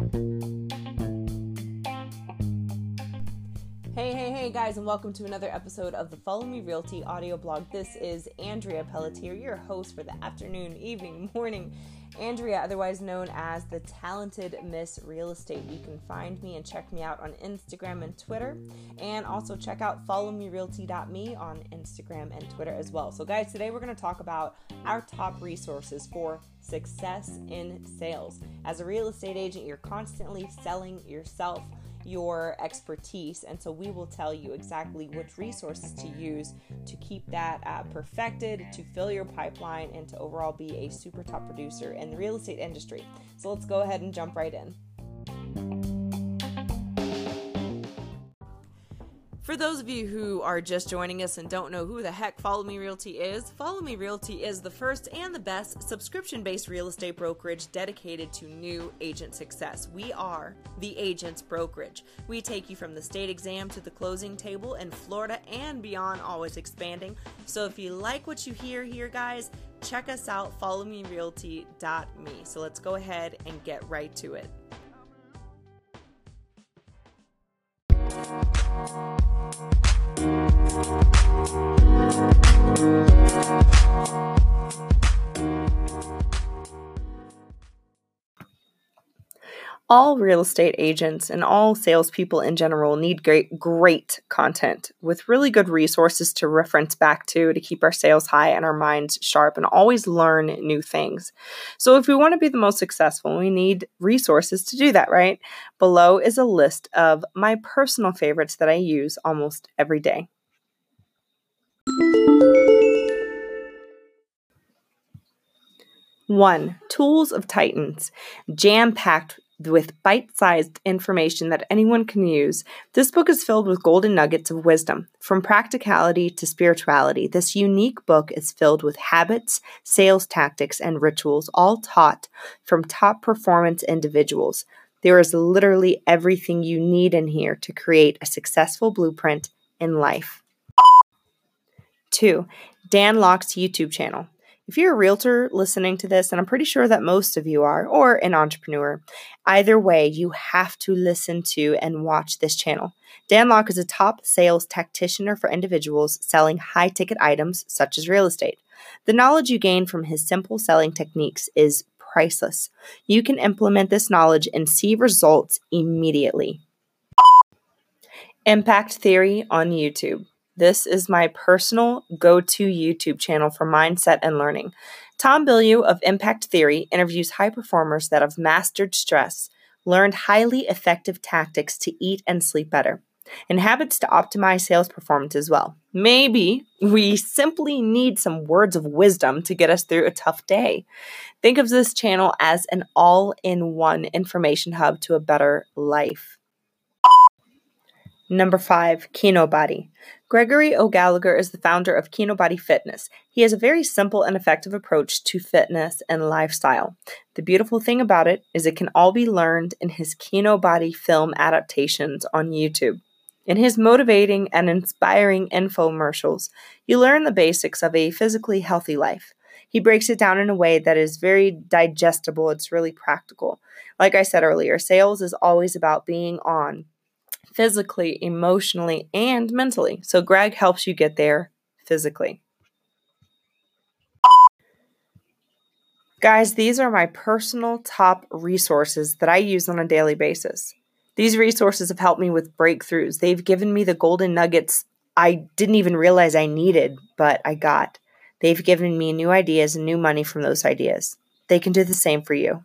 thank you Hey, hey, hey, guys, and welcome to another episode of the Follow Me Realty audio blog. This is Andrea Pelletier, your host for the afternoon, evening, morning. Andrea, otherwise known as the Talented Miss Real Estate. You can find me and check me out on Instagram and Twitter, and also check out followmerealty.me on Instagram and Twitter as well. So, guys, today we're going to talk about our top resources for success in sales. As a real estate agent, you're constantly selling yourself your expertise. And so we will tell you exactly which resources to use to keep that uh, perfected, to fill your pipeline, and to overall be a super top producer in the real estate industry. So let's go ahead and jump right in. For those of you who are just joining us and don't know who the heck Follow Me Realty is, Follow Me Realty is the first and the best subscription based real estate brokerage dedicated to new agent success. We are the agent's brokerage. We take you from the state exam to the closing table in Florida and beyond, always expanding. So if you like what you hear here, guys, check us out, followmerealty.me. So let's go ahead and get right to it. All real estate agents and all salespeople in general need great, great content with really good resources to reference back to to keep our sales high and our minds sharp and always learn new things. So, if we want to be the most successful, we need resources to do that, right? Below is a list of my personal favorites that I use almost every day. One, Tools of Titans, jam packed with bite sized information that anyone can use. This book is filled with golden nuggets of wisdom. From practicality to spirituality, this unique book is filled with habits, sales tactics, and rituals, all taught from top performance individuals. There is literally everything you need in here to create a successful blueprint in life. 2. Dan Lok's YouTube channel. If you're a realtor listening to this, and I'm pretty sure that most of you are, or an entrepreneur, either way, you have to listen to and watch this channel. Dan Lok is a top sales tactician for individuals selling high ticket items such as real estate. The knowledge you gain from his simple selling techniques is priceless. You can implement this knowledge and see results immediately. Impact Theory on YouTube. This is my personal go to YouTube channel for mindset and learning. Tom Bilyeu of Impact Theory interviews high performers that have mastered stress, learned highly effective tactics to eat and sleep better, and habits to optimize sales performance as well. Maybe we simply need some words of wisdom to get us through a tough day. Think of this channel as an all in one information hub to a better life. Number five, Kinobody. Gregory O'Gallagher is the founder of Kinobody Fitness. He has a very simple and effective approach to fitness and lifestyle. The beautiful thing about it is it can all be learned in his Kinobody film adaptations on YouTube. In his motivating and inspiring infomercials, you learn the basics of a physically healthy life. He breaks it down in a way that is very digestible, it's really practical. Like I said earlier, sales is always about being on physically, emotionally, and mentally. So, Greg helps you get there physically. Guys, these are my personal top resources that I use on a daily basis. These resources have helped me with breakthroughs. They've given me the golden nuggets I didn't even realize I needed, but I got. They've given me new ideas and new money from those ideas. They can do the same for you.